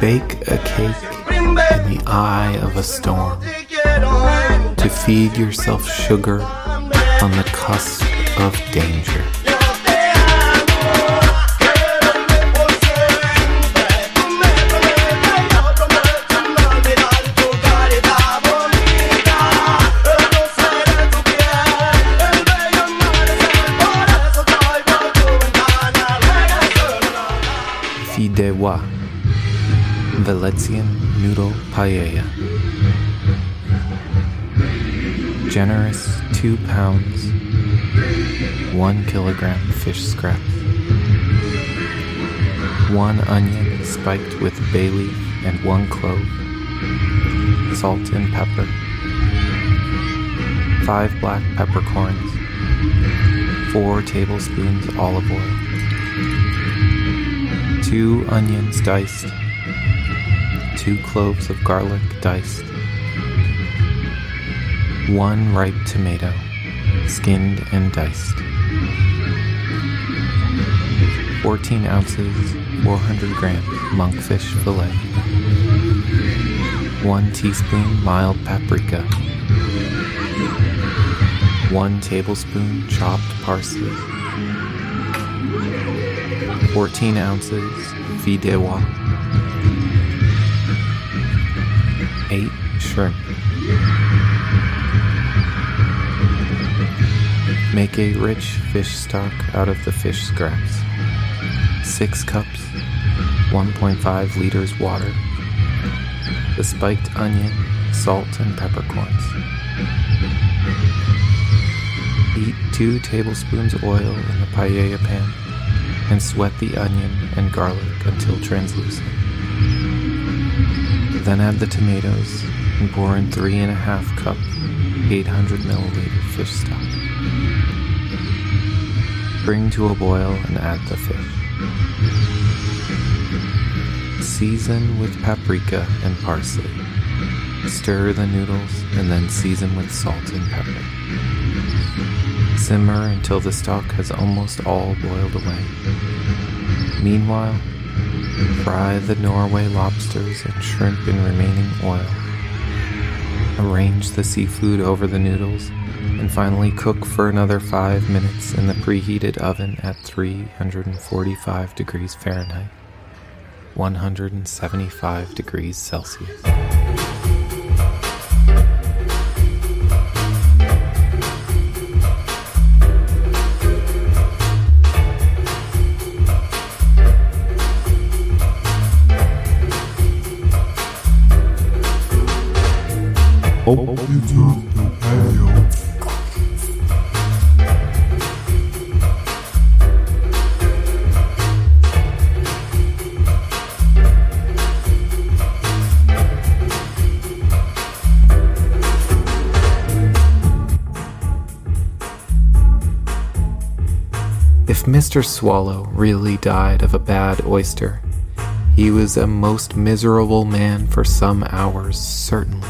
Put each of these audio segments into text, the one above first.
Bake a cake in the eye of a storm. To feed yourself sugar on the cusp of danger. Fideuà, Valencian noodle paella. Generous 2 pounds, 1 kilogram fish scraps. 1 onion spiked with bay leaf and 1 clove. Salt and pepper. 5 black peppercorns. 4 tablespoons olive oil. 2 onions diced. 2 cloves of garlic diced. 1 ripe tomato, skinned and diced. 14 ounces, 400 grams monkfish fillet. 1 teaspoon mild paprika. 1 tablespoon chopped parsley. 14 ounces fideuà. 8. Make a rich fish stock out of the fish scraps. 6 cups, 1.5 liters water. The spiked onion, salt, and peppercorns. Heat 2 tablespoons oil in the paella pan and sweat the onion and garlic until translucent. Then add the tomatoes and pour in 3.5 cup 800 milliliter fish stock. Bring to a boil and add the fish. Season with paprika and parsley. Stir the noodles and then season with salt and pepper. Simmer until the stock has almost all boiled away. Meanwhile, fry the Norway lobsters and shrimp in remaining oil. Arrange the seafood over the noodles and finally cook for another 5 minutes in the preheated oven at 345 degrees Fahrenheit, 175 degrees Celsius. If Mr. Swallow really died of a bad oyster, he was a most miserable man for some hours, certainly.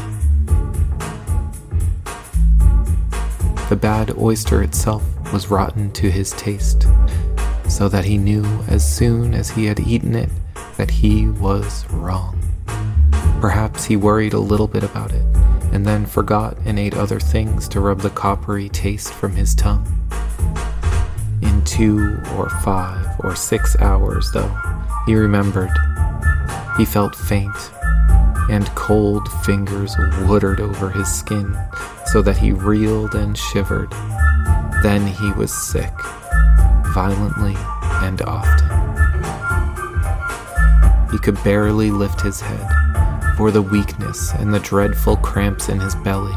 The bad oyster itself was rotten to his taste, so that he knew as soon as he had eaten it that he was wrong. Perhaps he worried a little bit about it, and then forgot and ate other things to rub the coppery taste from his tongue. Two or five or six hours, though, he remembered. He felt faint, and cold fingers woodered over his skin so that he reeled and shivered. Then he was sick, violently and often. He could barely lift his head for the weakness and the dreadful cramps in his belly.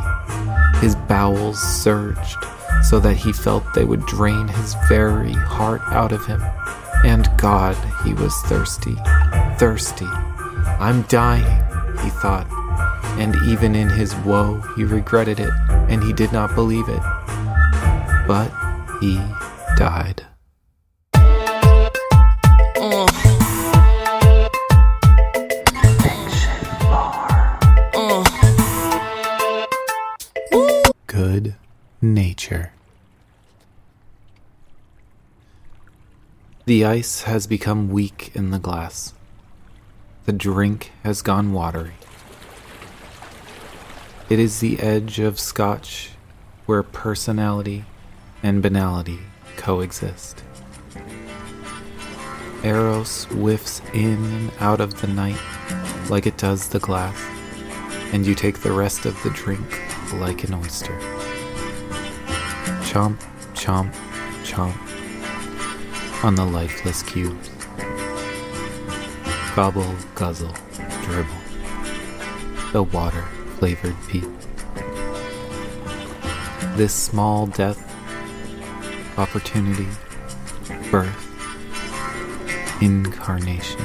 His bowels surged so that he felt they would drain his very heart out of him. And God, he was thirsty, thirsty. I'm dying, he thought. And even in his woe, he regretted it, and he did not believe it. But he died. The ice has become weak in the glass. the drink has gone watery. It is the edge of Scotch where personality and banality coexist. Eros whiffs in and out of the night like it does the glass, and you take the rest of the drink like an oyster. Chomp, chomp, chomp on the lifeless cube. Gobble, guzzle, dribble. The water flavored peat. This small death, opportunity, birth, incarnation.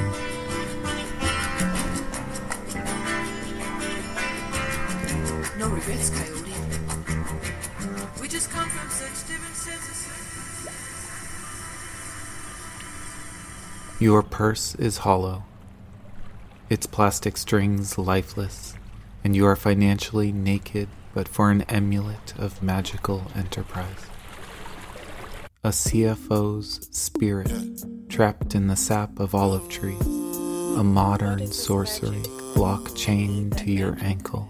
No regrets, Coyote. Your purse is hollow, its plastic strings lifeless, and you are financially naked but for an amulet of magical enterprise. A CFO's spirit trapped in the sap of olive tree, a modern sorcery blockchain to your ankle.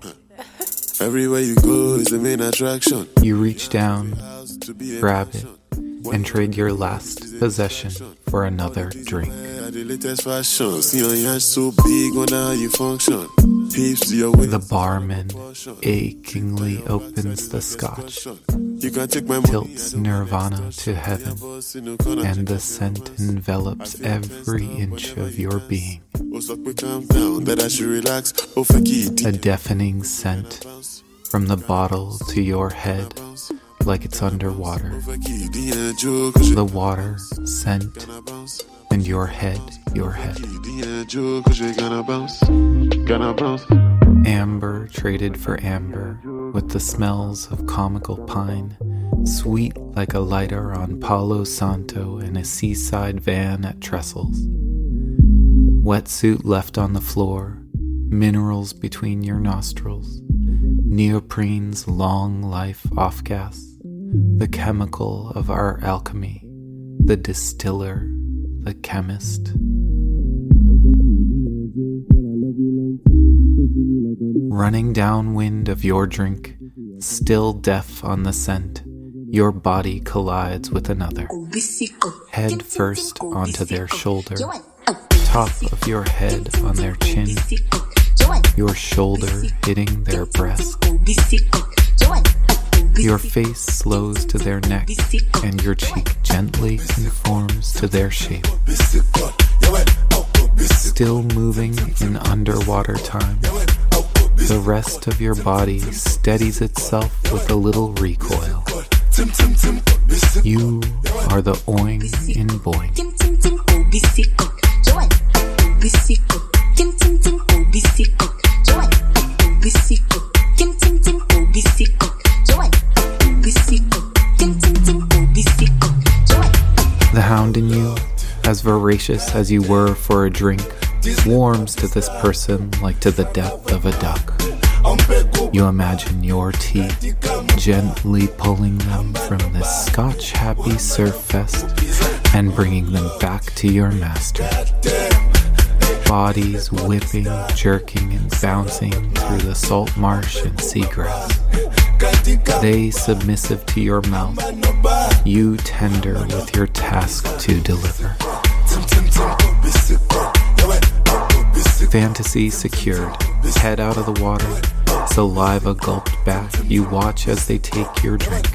Everywhere you go is the main attraction. You reach down, grab it, and trade your last possession for another drink. The barman achingly opens the scotch, tilts nirvana to heaven, and the scent envelops every inch of your being. A deafening scent from the bottle to your head like it's underwater. The water, scent, and your head, your head. Amber traded for amber, with the smells of comical pine, sweet like a lighter on Palo Santo and a seaside van at Trestles. Wetsuit left on the floor, minerals between your nostrils, neoprene's long life off gas, the chemical of our alchemy, the distiller, the chemist. Running downwind of your drink, still deaf on the scent, your body collides with another, head first onto their shoulder, top of your head on their chin, your shoulder hitting their breast. Your face slows to their neck, and your cheek gently conforms to their shape. Still moving in underwater time, the rest of your body steadies itself with a little recoil. You are the oing in boing. Voracious as you were for a drink, warms to this person like to the death of a duck. You imagine your teeth gently pulling them from this scotch happy surf fest and bringing them back to your master. Bodies whipping, jerking, and bouncing through the salt marsh and seagrass. They submissive to your mouth, you tender with your task to deliver. Fantasy secured, head out of the water, saliva gulped back, you watch as they take your drink.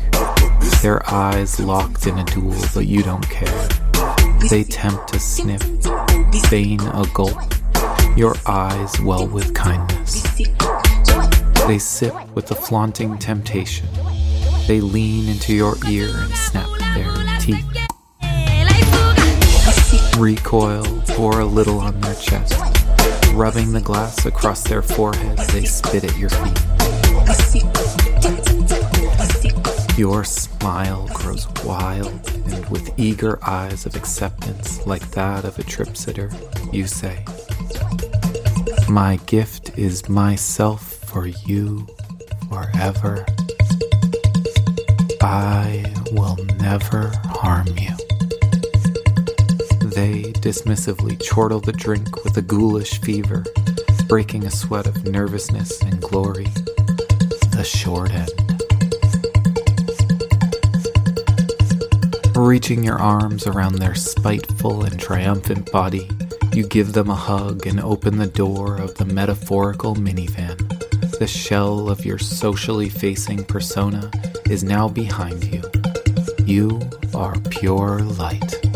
Their eyes locked in a duel, but you don't care. They tempt a sniff, feign a gulp, your eyes well with kindness. They sip with the flaunting temptation. They lean into your ear and snap their teeth. Recoil, pour a little on their chest. Rubbing the glass across their foreheads, they spit at your feet. Your smile grows wild, and with eager eyes of acceptance, like that of a trip sitter, you say, My gift is myself for you forever. I will never harm you. They dismissively chortle the drink with a ghoulish fever, breaking a sweat of nervousness and glory. The short end. Reaching your arms around their spiteful and triumphant body, you give them a hug and open the door of the metaphorical minivan. The shell of your socially facing persona is now behind you. You are pure light.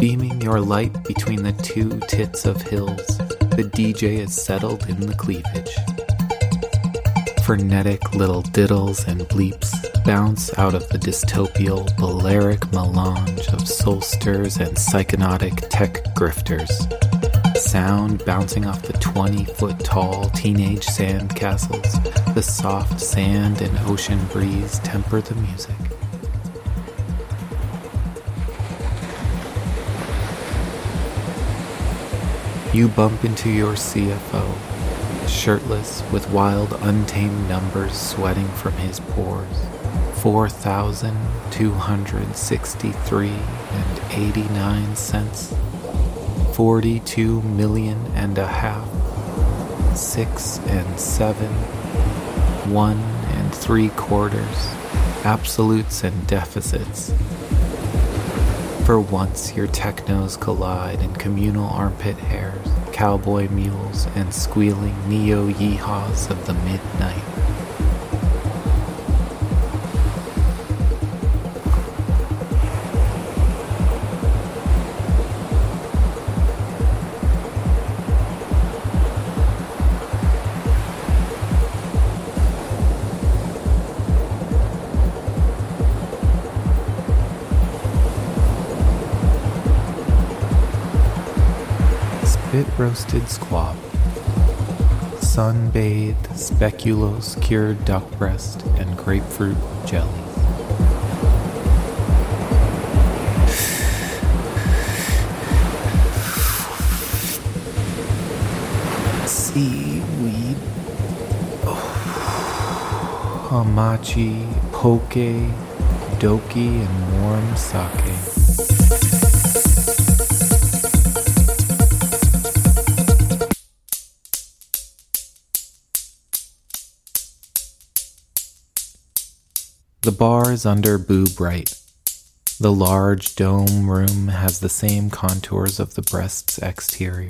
Beaming your light between the two tits of hills, the DJ is settled in the cleavage. Frenetic little diddles and bleeps bounce out of the dystopial Balearic melange of soulsters and psychonautic tech grifters. Sound bouncing off the 20 foot tall teenage sand castles, the soft sand and ocean breeze temper the music. You bump into your CFO, shirtless with wild, untamed numbers sweating from his pores. 4,263 and 89 cents. 42 million and a half. Six and seven. One and three quarters. Absolutes and deficits. For once, your technos collide in communal armpit hairs, cowboy mules, and squealing neo yeehaws of the midnight. Roasted squab. Sun-bathed speculoos cured duck breast and grapefruit jelly. Seaweed. Oh. Hamachi, poke, doki, and warm sake. Is under Boo Bright. The large dome room has the same contours of the breast's exterior.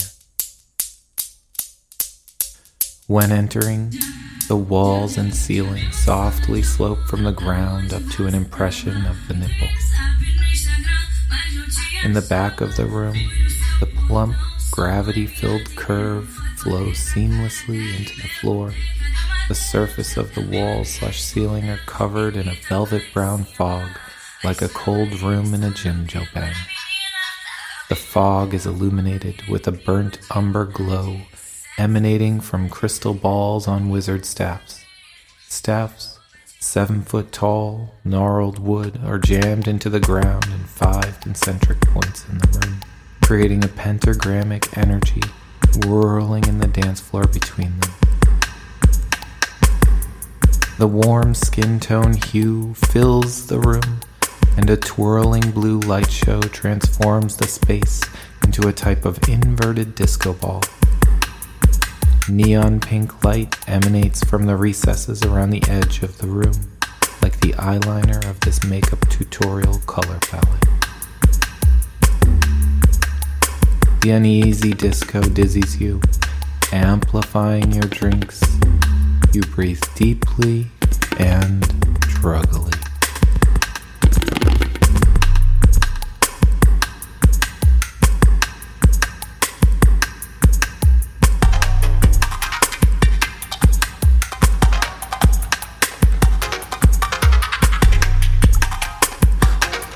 When entering, the walls and ceiling softly slope from the ground up to an impression of the nipple. In the back of the room, the plump, gravity filled curve flows seamlessly into the floor. The surface of the walls slash ceiling are covered in a velvet brown fog, like a cold room in a gym bang. The fog is illuminated with a burnt umber glow emanating from crystal balls on wizard staffs. Staffs, seven foot tall, gnarled wood, are jammed into the ground in five concentric points in the room, creating a pentagrammic energy whirling in the dance floor between them. The warm skin tone hue fills the room, and a twirling blue light show transforms the space into a type of inverted disco ball. Neon pink light emanates from the recesses around the edge of the room, like the eyeliner of this makeup tutorial color palette. The uneasy disco dizzies you, amplifying your drinks. You breathe deeply and druggily.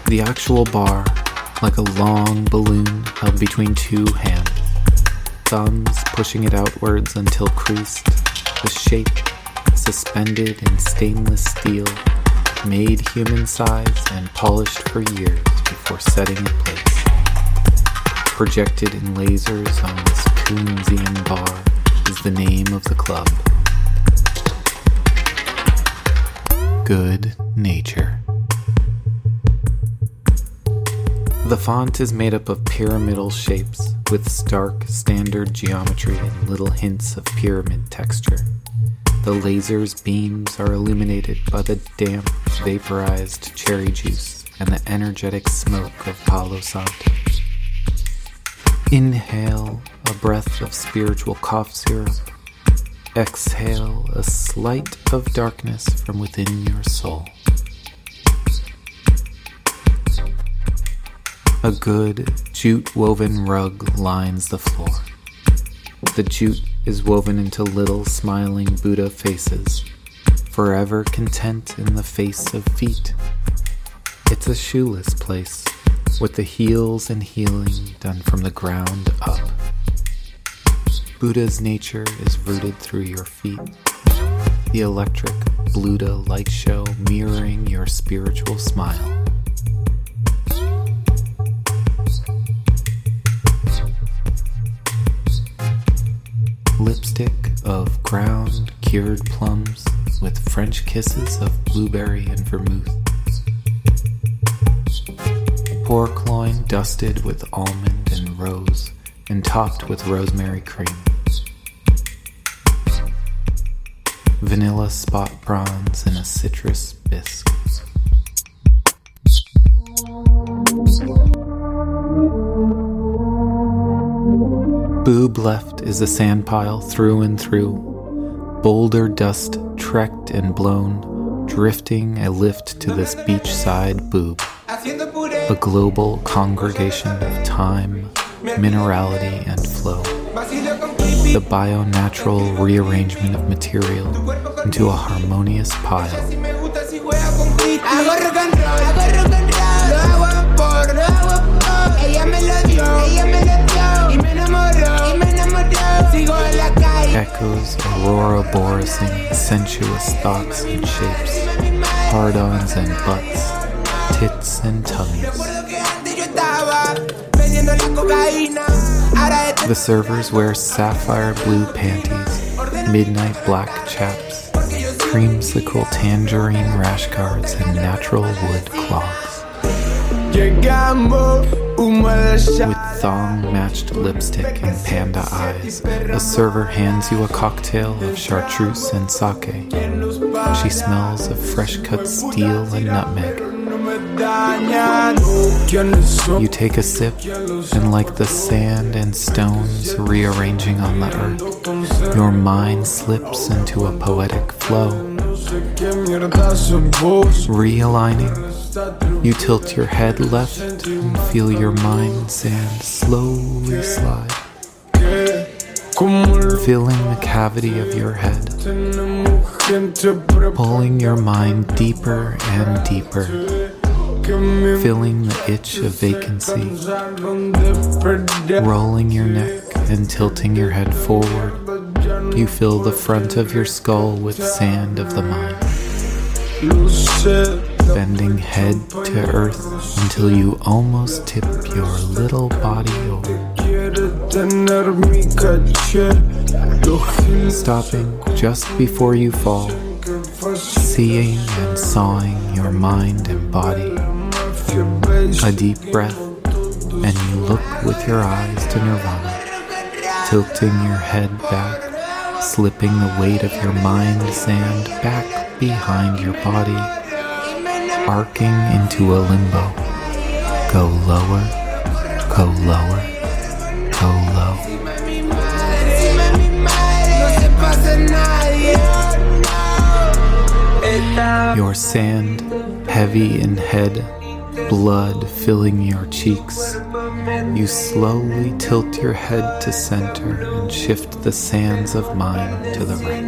The actual bar, like a long balloon held between two hands, thumbs pushing it outwards until creased, the shape suspended in stainless steel, made human size and polished for years before setting in place. Projected in lasers on this Koonsian bar is the name of the club. good nature. The font is made up of pyramidal shapes with stark standard geometry and little hints of pyramid texture. The laser's beams are illuminated by the damp, vaporized cherry juice and the energetic smoke of Palo Santo. Inhale a breath of spiritual cough syrup. Exhale a slight of darkness from within your soul. A good jute woven rug lines the floor. The jute is woven into little smiling Buddha faces, forever content in the face of feet. It's a shoeless place, with the heels and healing done from the ground up. Buddha's nature is rooted through your feet. The electric Buddha light show mirroring your spiritual smile. Lipstick of ground cured plums with French kisses of blueberry and vermouth. Pork loin dusted with almond and rose and topped with rosemary cream. Vanilla spot bronze in a citrus bisque. Boob left is a sand pile through and through, boulder dust trekked and blown, drifting a lift to this beachside boob. A global congregation of time, minerality, and flow. The bio-natural rearrangement of material into a harmonious pile. Echoes Aurora Borising sensuous thoughts and shapes, hard ons and butts, tits and tummies. The servers wear sapphire blue panties, midnight black chaps, creamsicle tangerine rash guards, and natural wood cloths. With thong matched lipstick and panda eyes, a server hands you a cocktail of chartreuse and sake. She smells of fresh cut steel and nutmeg. You take a sip, and like the sand and stones rearranging on the earth, your mind slips into a poetic flow. Realigning you tilt your head left and feel your mind sand slowly slide, filling the cavity of your head, pulling your mind deeper and deeper, filling the itch of vacancy, rolling your neck and tilting your head forward. You fill the front of your skull with sand of the mind bending head to earth until you almost tip your little body over. Stopping just before you fall, seeing and sawing your mind and body. A deep breath, and you look with your eyes to nirvana, tilting your head back, slipping the weight of your mind sand back behind your body arcing into a limbo. Go lower, go lower, go low. Your sand, heavy in head, blood filling your cheeks. You slowly tilt your head to center and shift the sands of mind to the right.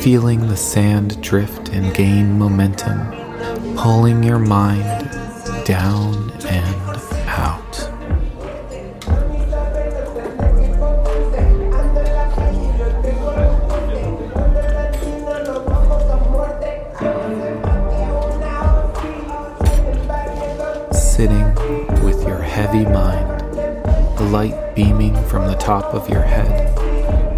Feeling the sand drift and gain momentum, pulling your mind down light beaming from the top of your head,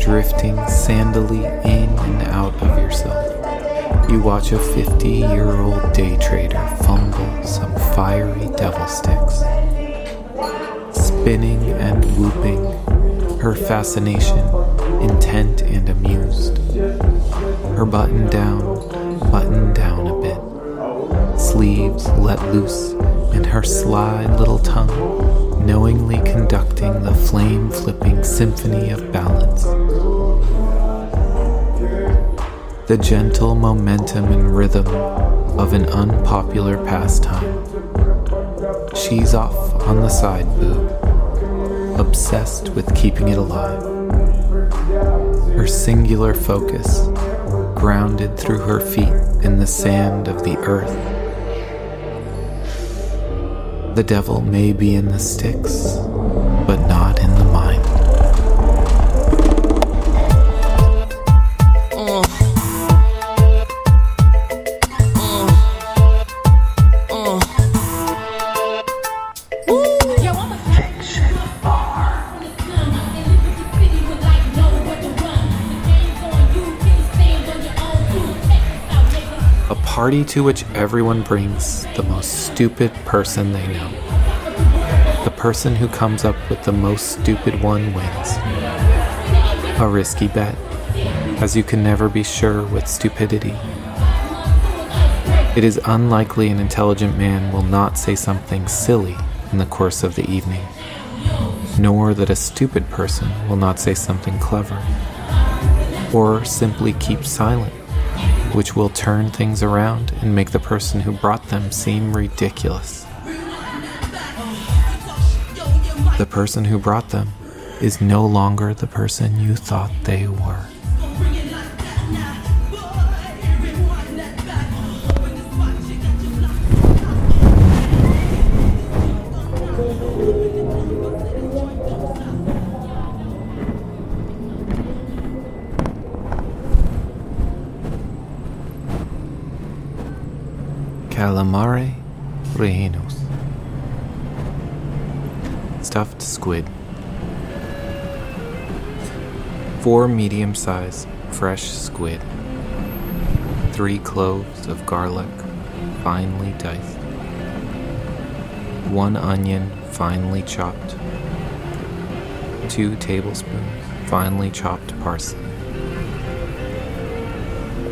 drifting sandily in and out of yourself, you watch a 50 year old day trader fumble some fiery devil sticks. Spinning and whooping, her fascination intent and amused. Her button down, button down a bit. Sleeves let loose, and her sly little tongue knowingly conducting the flame flipping symphony of balance the gentle momentum and rhythm of an unpopular pastime. She's off on the side boob, obsessed with keeping it alive. Her singular focus, grounded through her feet in the sand of the earth. The devil may be in the sticks, A party to which everyone brings the most stupid person they know. The person who comes up with the most stupid one wins. A risky bet, as you can never be sure with stupidity. It is unlikely an intelligent man will not say something silly in the course of the evening, nor that a stupid person will not say something clever, or simply keep silent which will turn things around and make the person who brought them seem ridiculous. The person who brought them is no longer the person you thought they were. Calamare rellenos. Stuffed squid. Four medium sized fresh squid. Three cloves of garlic, finely diced. One onion, finely chopped. Two tablespoons, finely chopped parsley.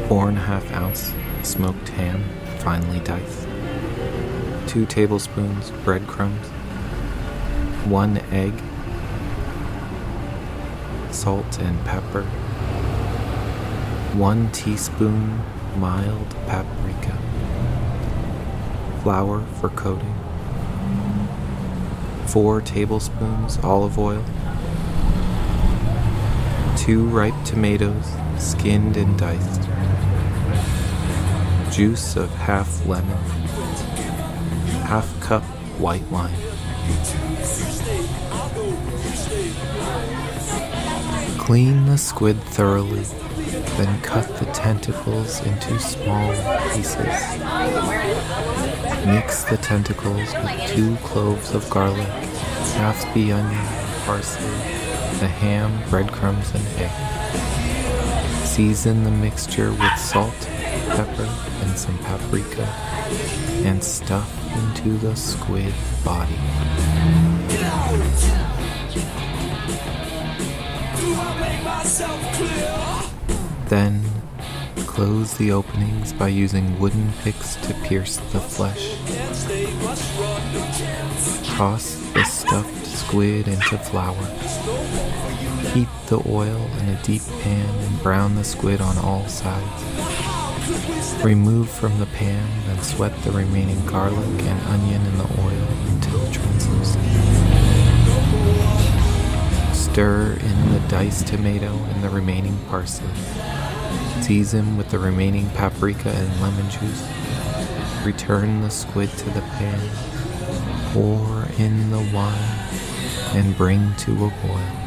Four and a half ounce smoked ham, finely diced, 2 tablespoons breadcrumbs, 1 egg, salt and pepper, 1 teaspoon mild paprika, flour for coating, 4 tablespoons olive oil, 2 ripe tomatoes skinned and diced juice of half lemon, half cup white wine. Clean the squid thoroughly, then cut the tentacles into small pieces. Mix the tentacles with two cloves of garlic, half the onion, parsley, the ham, breadcrumbs, and egg. Season the mixture with salt pepper and some paprika and stuff into the squid body. Then close the openings by using wooden picks to pierce the flesh. Toss the stuffed squid into flour. Heat the oil in a deep pan and brown the squid on all sides. Remove from the pan, then sweat the remaining garlic and onion in the oil until translucent. Stir in the diced tomato and the remaining parsley. Season with the remaining paprika and lemon juice. Return the squid to the pan. Pour in the wine and bring to a boil.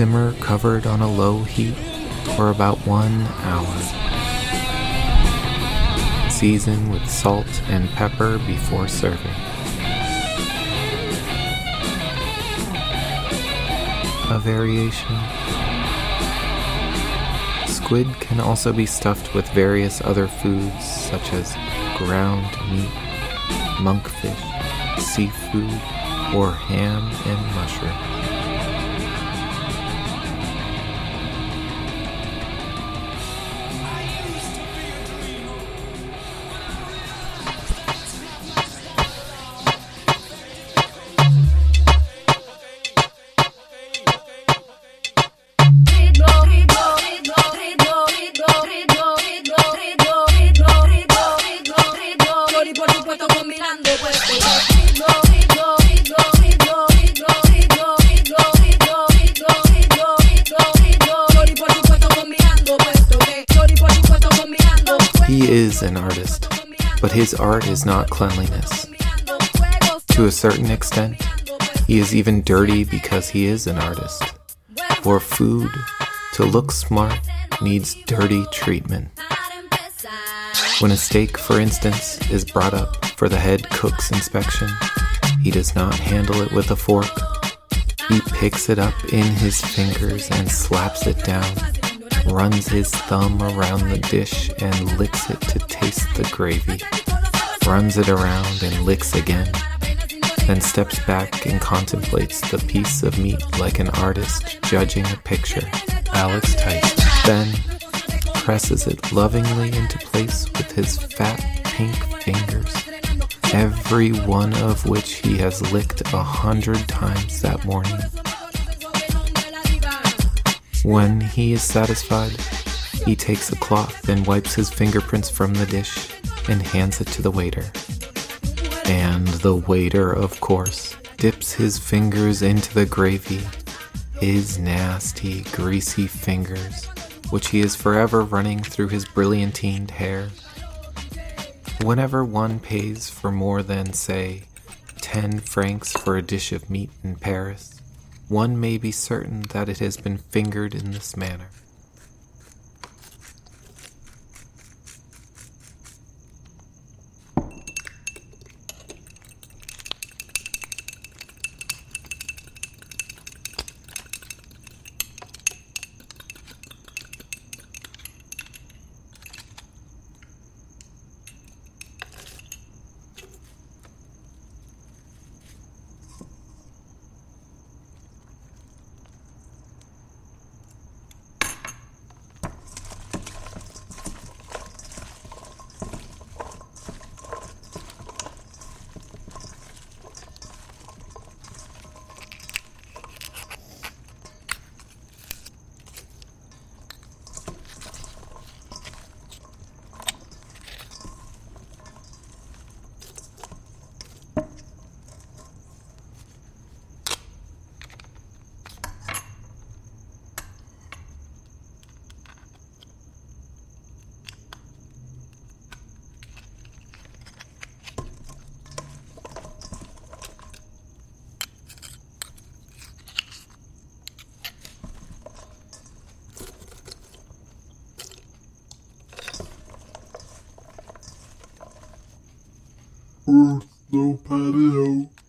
Simmer covered on a low heat for about one hour. Season with salt and pepper before serving. A variation squid can also be stuffed with various other foods such as ground meat, monkfish, seafood, or ham and mushroom. Cleanliness. To a certain extent, he is even dirty because he is an artist. For food to look smart needs dirty treatment. When a steak, for instance, is brought up for the head cook's inspection, he does not handle it with a fork. He picks it up in his fingers and slaps it down runs his thumb around the dish and licks it to taste the gravy, runs it around and licks again, then steps back and contemplates the piece of meat like an artist judging a picture. Alex Tyson then presses it lovingly into place with his fat pink fingers, every one of which he has licked a hundred times that morning. When he is satisfied, he takes a cloth and wipes his fingerprints from the dish and hands it to the waiter. And the waiter, of course, dips his fingers into the gravy, his nasty, greasy fingers, which he is forever running through his brilliantined hair. Whenever one pays for more than, say, 10 francs for a dish of meat in Paris, one may be certain that it has been fingered in this manner. or no patio.